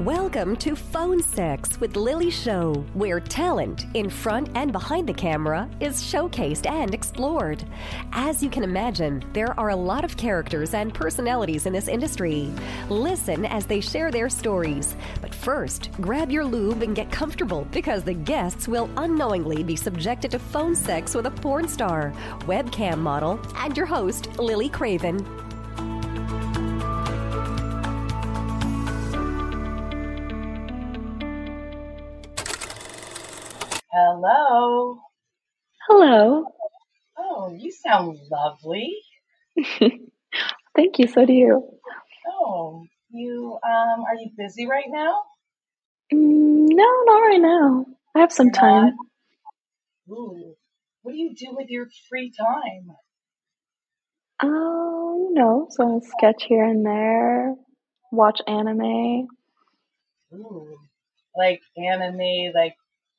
Welcome to Phone Sex with Lily Show, where talent in front and behind the camera is showcased and explored. As you can imagine, there are a lot of characters and personalities in this industry. Listen as they share their stories. But first, grab your lube and get comfortable because the guests will unknowingly be subjected to phone sex with a porn star, webcam model, and your host, Lily Craven. Hello. Hello. Oh, you sound lovely. Thank you. So do you. Oh, you um are you busy right now? Mm, no, not right now. I have some time. Ooh. What do you do with your free time? Oh, you know, so sketch here and there, watch anime. Ooh. Like anime, like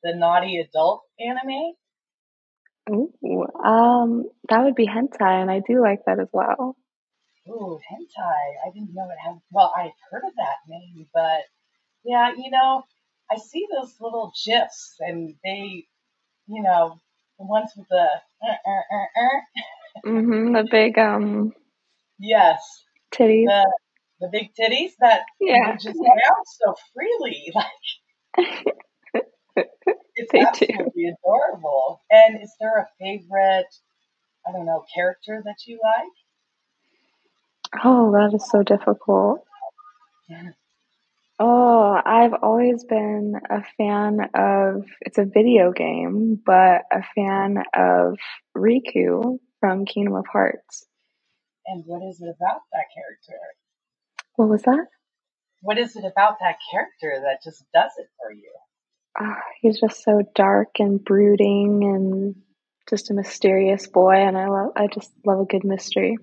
the naughty adult anime? Ooh, um, that would be hentai, and I do like that as well. Ooh, hentai. I didn't know it had well, I've heard of that name, but yeah, you know, I see those little gifs and they you know, the ones with the uh, uh, uh, uh. Mm-hmm. The big um yes. titties. the the big titties that Yeah. just bounce so freely. Like it's They do. absolutely adorable. And is there a favorite, I don't know, character that you like? Oh, that is so difficult. Oh, I've always been a fan of, it's a video game, but a fan of Riku from Kingdom of Hearts. And what is it about that character? What was that? What is it about that character that just does it for you? Ah, he's just so dark and brooding and just a mysterious boy, and I love, I just love a good mystery.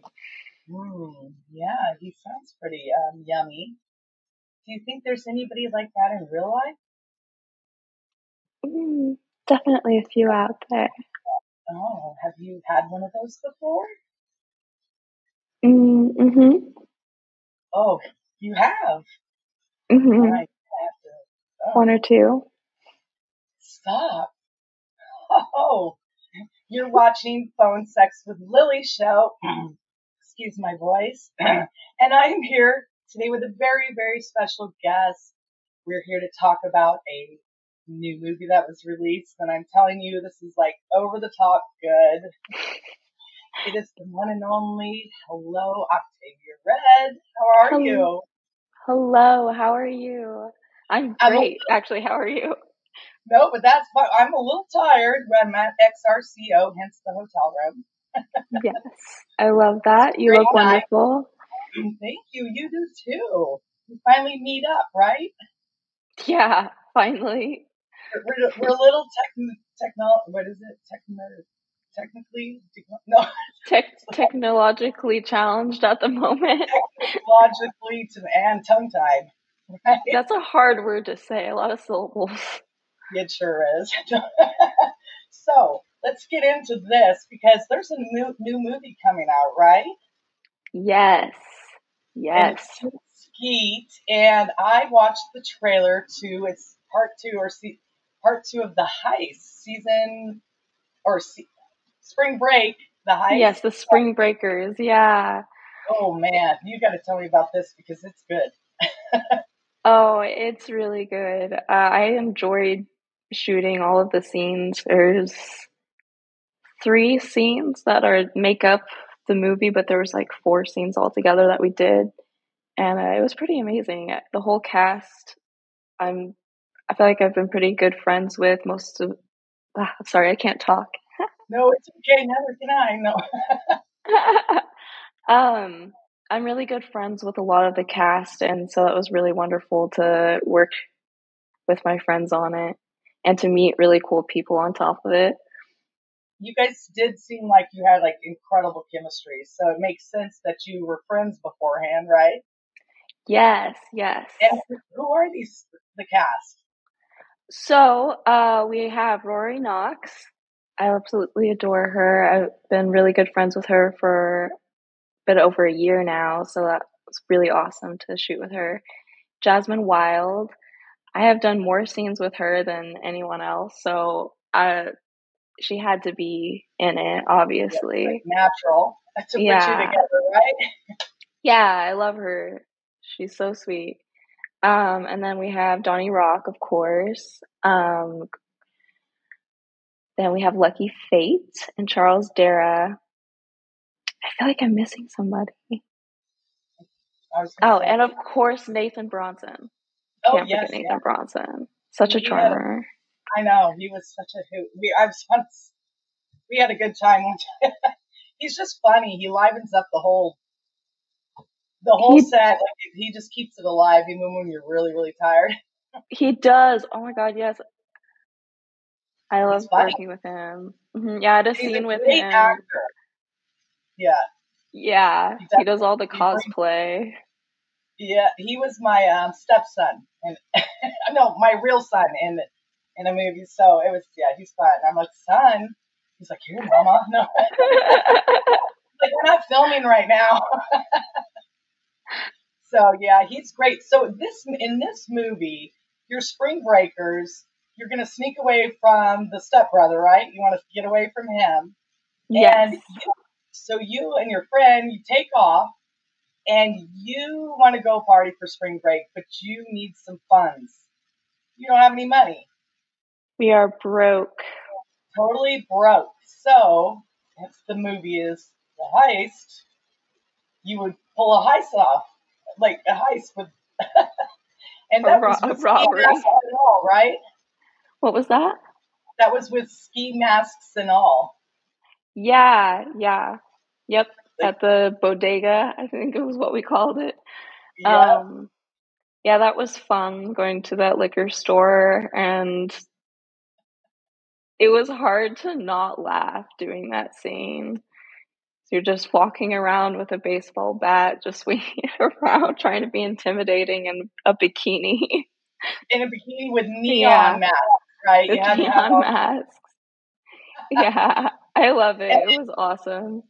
Mm, yeah, he sounds pretty um, yummy. Do you think there's anybody like that in real life? Mm, definitely a few out there. Oh, have you had one of those before? Mm, mm-hmm, Oh, you have. mm-hmm. I have to. Oh, One or two. Stop. Oh, you're watching Phone Sex with Lily show. Excuse my voice. and I'm here today with a very, very special guest. We're here to talk about a new movie that was released, and I'm telling you, this is like over the top good. It is the one and only Hello Octavia Red. How are Hello. you? Hello, how are you? I'm I'm great, actually. How are you? No, but that's fine. I'm a little tired when I'm at XRCO, hence the hotel room. Yes, I love that. You look wonderful. Thank you. You do too. We finally meet up, right? Yeah, finally. We're, we're a little techn techno. What is it? Techno. Technically, no, Tech technologically challenged at the moment. technologically to and tongue tied. Right? That's a hard word to say. A lot of syllables. It sure is. so let's get into this because there's a new, new movie coming out, right? Yes. Yes. it's Skeet, and I watched the trailer to it's part two or se- part two of the heist season or se- spring break. The heist. Yes, the Spring Breakers. Yeah. Oh man, you got to tell me about this because it's good. Oh, it's really good. Uh, I enjoyed shooting all of the scenes. There's three scenes that are make up the movie, but there was like four scenes altogether that we did, and uh, it was pretty amazing. The whole cast, I'm, I feel like I've been pretty good friends with most of. Ah, sorry, I can't talk. No, it's okay. Never can I. No. um, I'm really good friends with a lot of the cast, and so it was really wonderful to work with my friends on it and to meet really cool people on top of it. You guys did seem like you had like incredible chemistry, so it makes sense that you were friends beforehand, right? Yes, yes. And who are these? The cast. So, uh, we have Rory Knox. I absolutely adore her. I've been really good friends with her for a bit over a year now, so that was really awesome to shoot with her. Jasmine Wilde. I have done more scenes with her than anyone else, so uh, she had to be in it, obviously. like natural to yeah. put you together, right? yeah, I love her. She's so sweet. Um, and then we have Donnie Rock, of course. Um, then we have Lucky Fate and Charles Dera. I feel like I'm missing somebody. Oh, and of course Nathan Bronson. Oh, Can't yes, Nathan yeah. Bronson. Such a charmer. I know he was such a hoot. We I was once we had a good time. He's just funny. He livens up the whole the whole he, set. Like, he just keeps it alive even when you're really really tired. he does. Oh my god, yes. I love working with him. Mm-hmm. Yeah, I had a He's scene a with him. Actor. Yeah. Yeah, he does all the cosplay. Yeah, he was my um, stepson, and no, my real son in in a movie. So it was yeah, he's fun. I'm like son. He's like here, mama. No, like we're not filming right now. so yeah, he's great. So this in this movie, your spring breakers, you're gonna sneak away from the stepbrother, right? You want to get away from him. Yes. And so you and your friend, you take off and you want to go party for spring break, but you need some funds. You don't have any money. We are broke. Totally broke. So, if the movie is the heist, you would pull a heist off, like a heist with, and that a was with robbery. Ski masks and all, right? What was that? That was with ski masks and all. Yeah, yeah. Yep. At the bodega, I think it was what we called it. Yeah. Um, yeah, that was fun going to that liquor store and it was hard to not laugh doing that scene. So you're just walking around with a baseball bat, just swinging around, trying to be intimidating in a bikini. In a bikini with neon yeah. masks, right? With neon masks. yeah. I love it. it was awesome.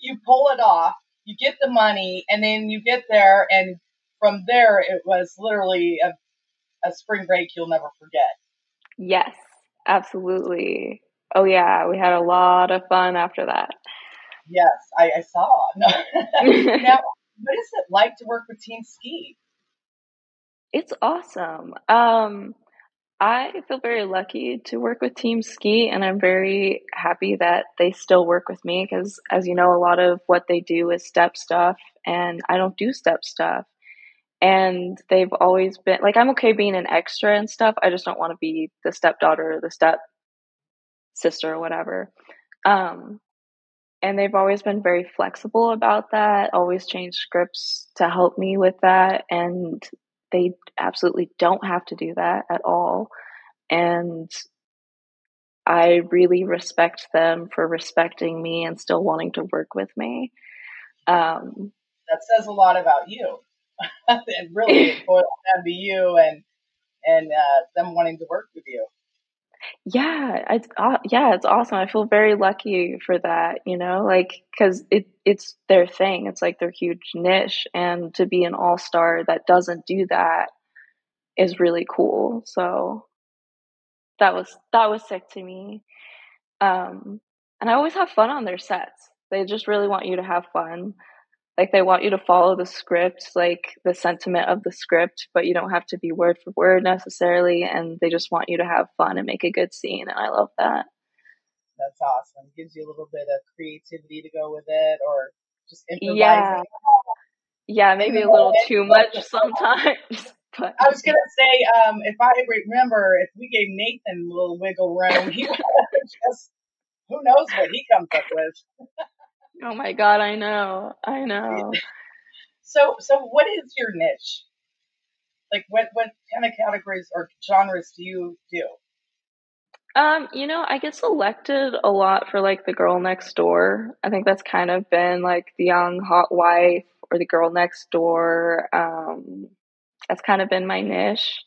You pull it off, you get the money, and then you get there, and from there, it was literally a, a spring break you'll never forget. Yes, absolutely. Oh, yeah, we had a lot of fun after that. Yes, I, I saw. now, what is it like to work with Team Skeet? It's awesome. Um, I feel very lucky to work with Team Skeet, and I'm very happy that they still work with me because, as you know, a lot of what they do is step stuff, and I don't do step stuff. And they've always been like, I'm okay being an extra and stuff. I just don't want to be the stepdaughter or the step sister or whatever. Um, and they've always been very flexible about that, always changed scripts to help me with that. And they absolutely don't have to do that at all. And I really respect them for respecting me and still wanting to work with me. Um, that says a lot about you. and really, it boils down to you and and uh, them wanting to work with you. Yeah, it's uh, yeah, it's awesome. I feel very lucky for that, you know, like cuz it it's their thing. It's like their huge niche and to be an all-star that doesn't do that is really cool. So that was that was sick to me. Um and I always have fun on their sets. They just really want you to have fun like they want you to follow the script like the sentiment of the script but you don't have to be word for word necessarily and they just want you to have fun and make a good scene and i love that. That's awesome. It gives you a little bit of creativity to go with it or just improvising. Yeah yeah maybe a little too much sometimes but i was gonna say um, if i remember if we gave nathan a little wiggle room he just who knows what he comes up with Oh my god, I know. I know. so so what is your niche? Like what what kind of categories or genres do you do? Um, you know, I get selected a lot for like the girl next door. I think that's kind of been like the young hot wife or the girl next door. Um, that's kind of been my niche.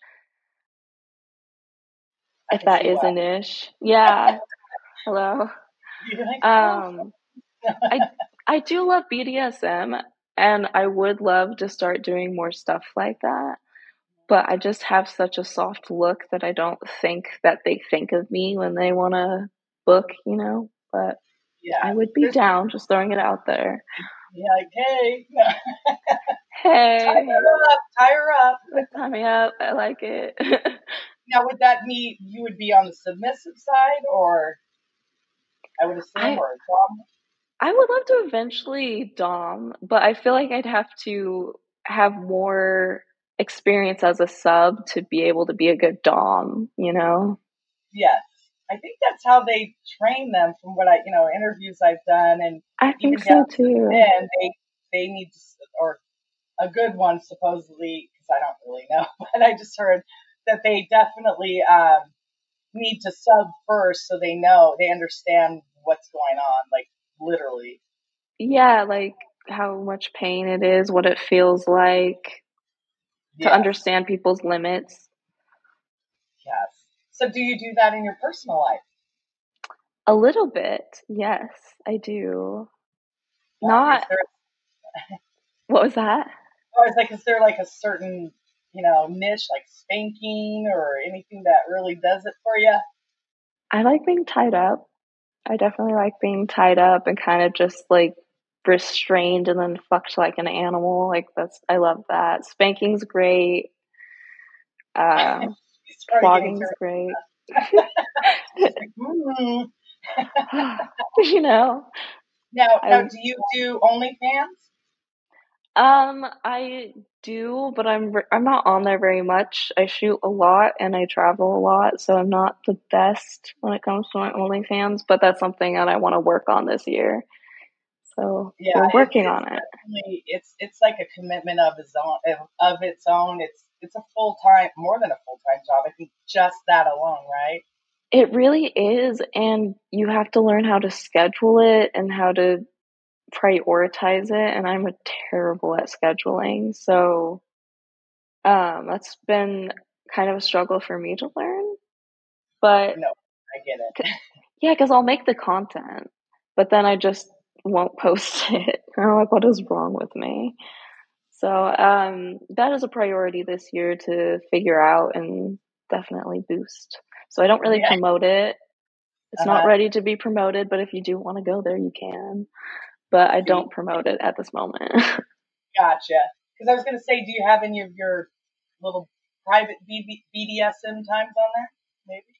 if that is why. a niche. Yeah. Hello. um I I do love BDSM and I would love to start doing more stuff like that. but I just have such a soft look that I don't think that they think of me when they want to book, you know. But Yeah. I would be down, just throwing it out there. Yeah, like, hey, Hey, tie her up, tie her up. tie me up. I like it. Now, would that mean you would be on the submissive side, or I would assume, I- or dom? I would love to eventually dom, but I feel like I'd have to have more experience as a sub to be able to be a good dom, you know? Yes, I think that's how they train them. From what I, you know, interviews I've done, and I think so too. then they they need to, or a good one supposedly, because I don't really know, but I just heard that they definitely um, need to sub first so they know they understand what's going on, like literally. Yeah, like how much pain it is, what it feels like, to understand people's limits. Yes. So, do you do that in your personal life? A little bit, yes, I do. Not there, what was that? or is like, is there like a certain, you know, niche like spanking or anything that really does it for you? I like being tied up. I definitely like being tied up and kind of just like restrained and then fucked like an animal. Like that's I love that. Spanking's great. Uh, You started getting flogging's great. Like, mm. you know. Now, now, do you do OnlyFans? Um, I do, but I'm re- I'm not on there very much. I shoot a lot and I travel a lot, so I'm not the best when it comes to my OnlyFans. But that's something that I want to work on this year. So Yeah, we're working on it. It's it's like a commitment of its own of, of its own. It's it's a full time, more than a full time job. I think just that alone, right? It really is, and you have to learn how to schedule it and how to prioritize it. And I'm a terrible at scheduling, so um, that's been kind of a struggle for me to learn. But No, I get it. yeah, because I'll make the content, but then I just won't post it. And I'm like, what is wrong with me? So um, that is a priority this year to figure out and definitely boost. So I don't really Yeah. promote it. It's not Uh-huh. ready to be promoted, but if you do want to go there, you can. But I don't promote it at this moment. Gotcha. Because I was gonna say, do you have any of your little private BB, BDSM times on there? Maybe.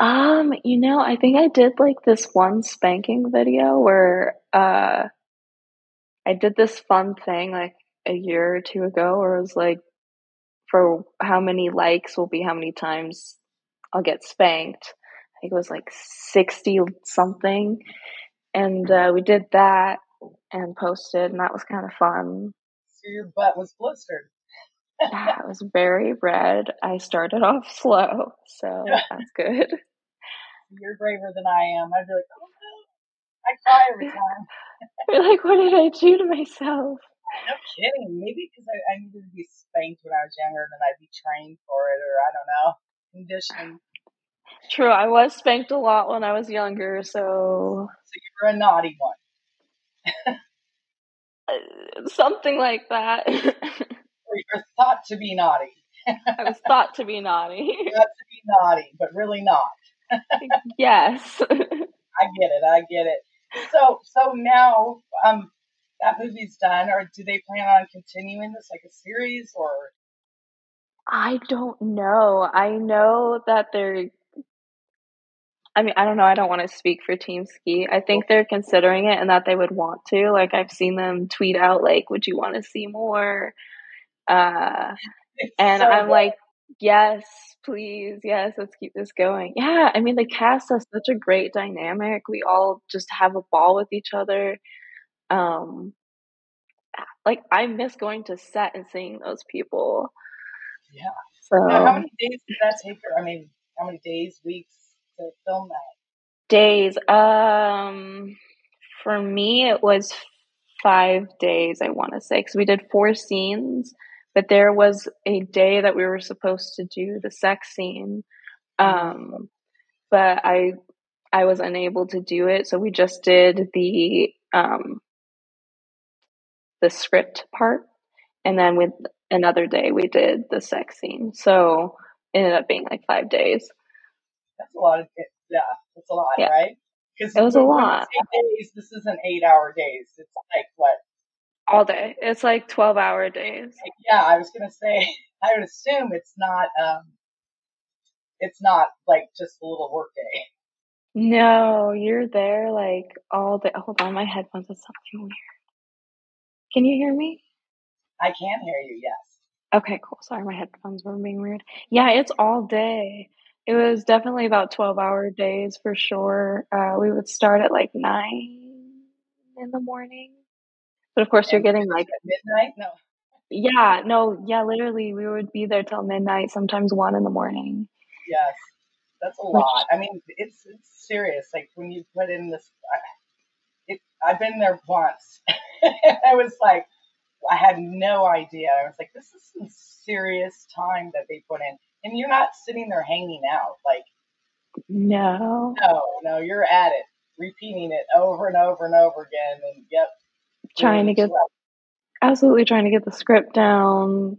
Um, you know, I think I did like this one spanking video where uh I did this fun thing like a year or two ago where it was like for how many likes will be how many times I'll get spanked. I think it was like 60 something. And uh, we did that and posted, and that was kind of fun. So your butt was blistered. It was very red. I started off slow, so that's good. You're braver than I am. I'd be like, oh no. I cry every time. You're like, what did I do to myself? No kidding. Maybe because I, I needed to be spanked when I was younger, then I'd be trained for it, or I don't know, conditioning. True, I was spanked a lot when I was younger, so So you were a naughty one, uh, something like that. or you're thought to be naughty. I was thought to be naughty. Thought to be naughty, but really not. yes. I get it. I get it. So, so now, um, that movie's done, or do they plan on continuing this like a series, or I don't know. I know that they're. I mean, I don't know. I don't want to speak for Team Skeet. I think they're considering it and that they would want to. Like, I've seen them tweet out, like, would you want to see more? Uh, It's and so I'm good. like, yes, please. Yes, let's keep this going. Yeah. I mean, the cast has such a great dynamic. We all just have a ball with each other. Um, like, I miss going to set and seeing those people. Yeah. So. Now, how many days did that take her? I mean, how many days, weeks to film that? days um for me it was five days i want to say because we did four scenes but there was a day that we were supposed to do the sex scene um but i i was unable to do it so we just did the um the script part and then with another day we did the sex scene. So it ended up being like five days. That's a lot of yeah, that's a lot, yeah. right? Because it was a lot. Days, this isn't eight hour days. It's like what? All day. It's like twelve hour days. Yeah, I was gonna say. I would assume it's not. um It's not like just a little work day. No, you're there like all day. Hold on, my headphones is something weird. Can you hear me? I can hear you. Yes. Okay, cool. Sorry, my headphones were being weird. Yeah, it's all day. It was definitely about 12 hour days for sure. Uh, we would start at like nine in the morning. But of course, you're getting like midnight? No. Yeah, no, yeah, literally, we would be there till midnight, sometimes one in the morning. Yes, that's a lot. I mean, it's it's serious. Like when you put in this, it, I've been there once. I was like, I had no idea. I was like, this is some serious time that they put in. And you're not sitting there hanging out. Like, no. No, no, you're at it, repeating it over and over and over again. And yep. Trying to get, absolutely trying to get the script down.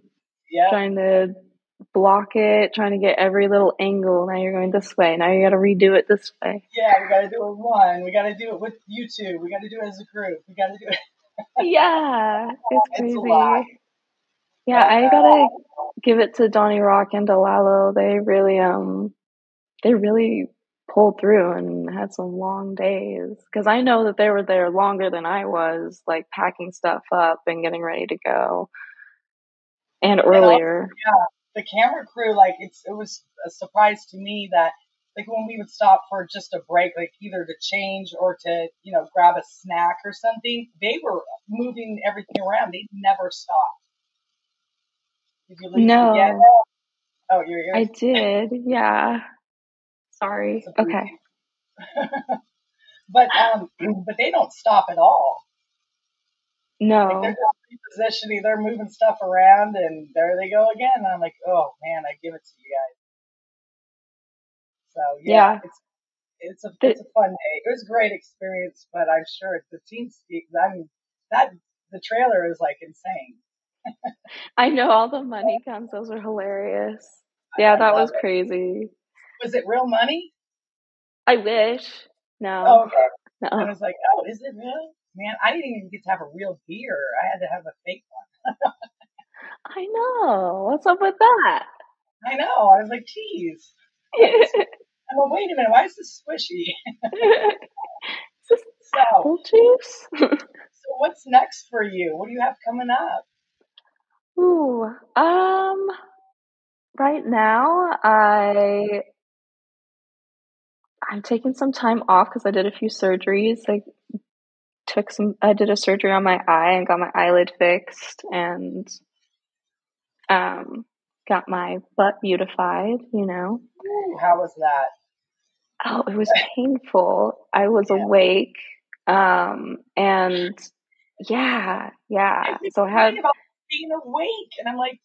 Yeah. Trying to block it, trying to get every little angle. Now you're going this way. Now you got to redo it this way. Yeah, we got to do it one. We got to do it with you two. We got to do it as a group. We got to do it yeah, it's crazy. Yeah, I gotta give it to Donnie Rock and Delalo. They really, um, they really pulled through and had some long days. Because I know that they were there longer than I was, like packing stuff up and getting ready to go, and earlier. And also, yeah, the camera crew, like it's it was a surprise to me that like when we would stop for just a break, like either to change or to, you know, grab a snack or something, they were moving everything around. They never stopped. Did you lose no. Again? Oh, your ears? I did, yeah. Sorry. Okay. but um, but they don't stop at all. No. Like they're just repositioning, they're moving stuff around, and there they go again. And I'm like, oh man, I give it to you guys. So yeah, yeah. it's it's a it's a fun day. It was a great experience, but I'm sure if the team speaks. I mean, that the trailer is like insane. I know all the money counts; those are hilarious. Yeah, that was it. crazy. Was it real money? I wish. No. Oh, okay. No. I was like, oh, is it real? Man, I didn't even get to have a real beer. I had to have a fake one. I know. What's up with that? I know. I was like, geez. oh, wait a minute, why is this squishy? is this so, apple juice? so what's next for you? What do you have coming up? Ooh, um, right now I I'm taking some time off because I did a few surgeries. I took some. I did a surgery on my eye and got my eyelid fixed, and um, got my butt beautified, you know. How was that? Oh, it was painful. I was yeah. awake. Um, and yeah, yeah. So I had being awake, and I'm like,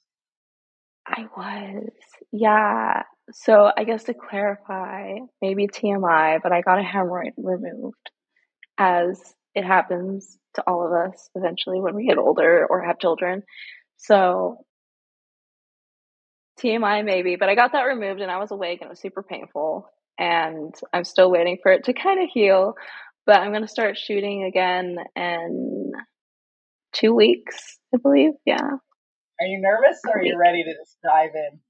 I was, yeah. So I guess to clarify, maybe TMI, but I got a hemorrhoid removed, as it happens to all of us eventually when we get older or have children. So TMI maybe, but I got that removed and I was awake and it was super painful. And I'm still waiting for it to kind of heal. But I'm going to start shooting again in two weeks, I believe. Yeah. Are you nervous or are you ready to just dive in?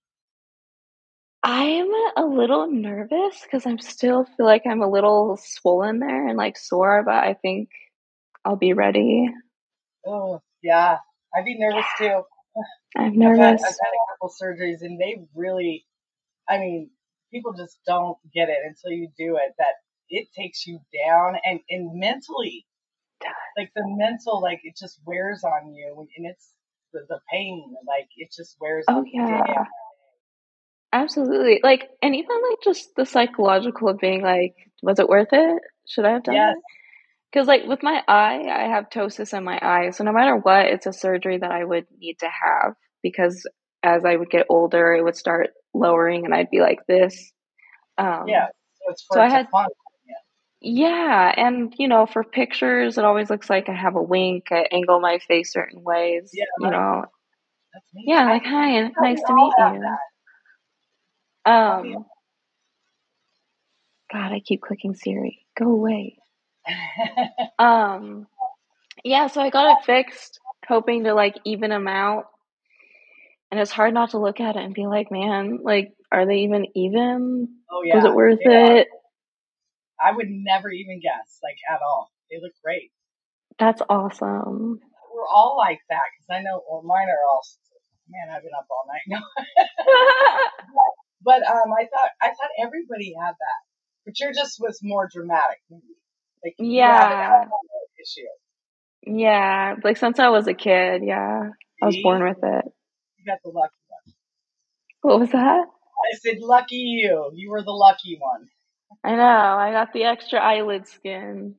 I'm a little nervous because I'm still feel like I'm a little swollen there and like sore, but I think I'll be ready. Oh, yeah. I'd be nervous too. I'm nervous. I've had, I've had a couple surgeries and they really, I mean, people just don't get it until you do it that it takes you down and, and mentally, like the mental, like it just wears on you and it's the, the pain, like it just wears oh, yeah. Down. Absolutely. Like, and even like just the psychological of being like, was it worth it? Should I have done yes. it? Because, like, with my eye, I have ptosis in my eye. So, no matter what, it's a surgery that I would need to have because as I would get older, it would start lowering and I'd be like this. Um, yeah. So, so I had, fun. Yeah. yeah. And, you know, for pictures, it always looks like I have a wink. I angle my face certain ways, yeah, you know. Yeah, like hi, nice to meet you. that. Um, God, I keep clicking Siri. Go away. Um, yeah, so I got it fixed, hoping to like even them out. And it's hard not to look at it and be like, man, like, are they even even? oh Was it worth are. it? I would never even guess, like at all. They look great. That's awesome. We're all like that because I know. Well, mine are all. Man, I've been up all night. No, but um, I thought I thought everybody had that, but yours just was more dramatic. Like you have an yeah, issue. yeah. Like since I was a kid, yeah, I was born with it. you got the lucky one. What was that? I said, lucky you. You were the lucky one. I know. I got the extra eyelid skin.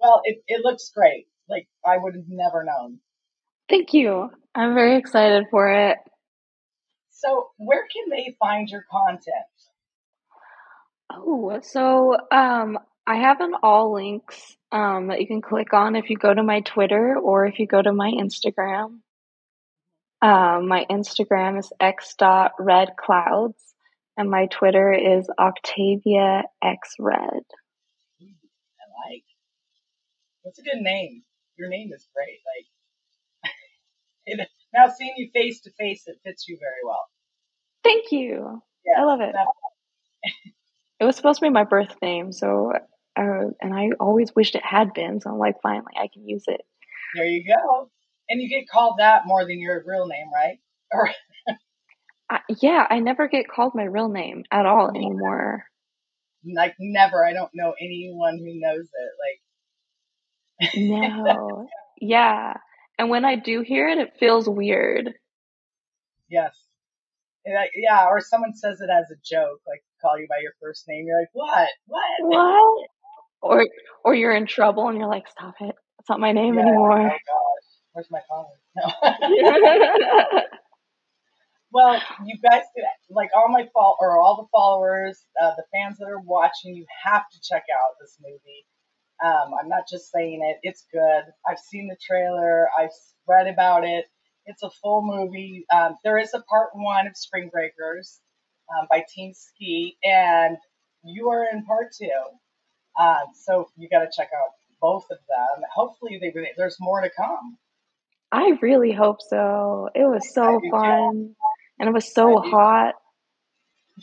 Well, it it looks great. Like I would have never known. Thank you. I'm very excited for it. So where can they find your content? Oh, so um, I have an all links um, that you can click on if you go to my Twitter or if you go to my Instagram. Um, my Instagram is x.redclouds and my Twitter is Octavia X Red. I like. That's a good name. Your name is great. Like it, now seeing you face to face, it fits you very well. Thank you. Yes, I love it. It was supposed to be my birth name, so uh, and I always wished it had been. So I'm like, finally, I can use it. there you go. And you get called that more than your real name, right? Or I, yeah, I never get called my real name at all anymore. like never. I don't know anyone who knows it. Like No. Yeah. And when I do hear it, it feels weird. yes, yeah. Or someone says it as a joke, like call you by your first name. You're like, what? What? What? Or or you're in trouble and you're like, stop it. It's not my name Yeah, oh anymore. Oh my gosh, where's my phone? No. well, you guys, like all my fol- or all the followers, uh, the fans that are watching, you have to check out this movie. Um, I'm not just saying it; it's good. I've seen the trailer. I've read about it. It's a full movie. Um, there is a part one of Spring Breakers um, by Team Skeet, and you are in part two. Uh, so you got to check out both of them. Hopefully, they there's more to come. I really hope so. It was so fun. And it was so hot.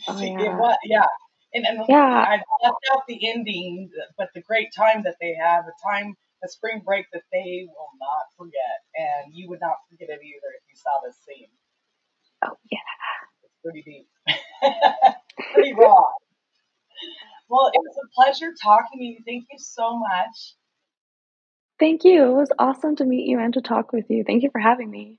Oh, yeah. It was, yeah. And, and Yeah. I left out the ending, but the great time that they have, a time, a spring break that they will not forget. And you would not forget it either if you saw this scene. Oh, yeah. It's pretty deep, pretty raw. Well, it was a pleasure talking to you. Thank you so much. Thank you. It was awesome to meet you and to talk with you. Thank you for having me.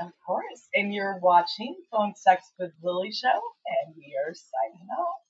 Of course. And you're watching Phone Sex with Lily Show, and we are signing off.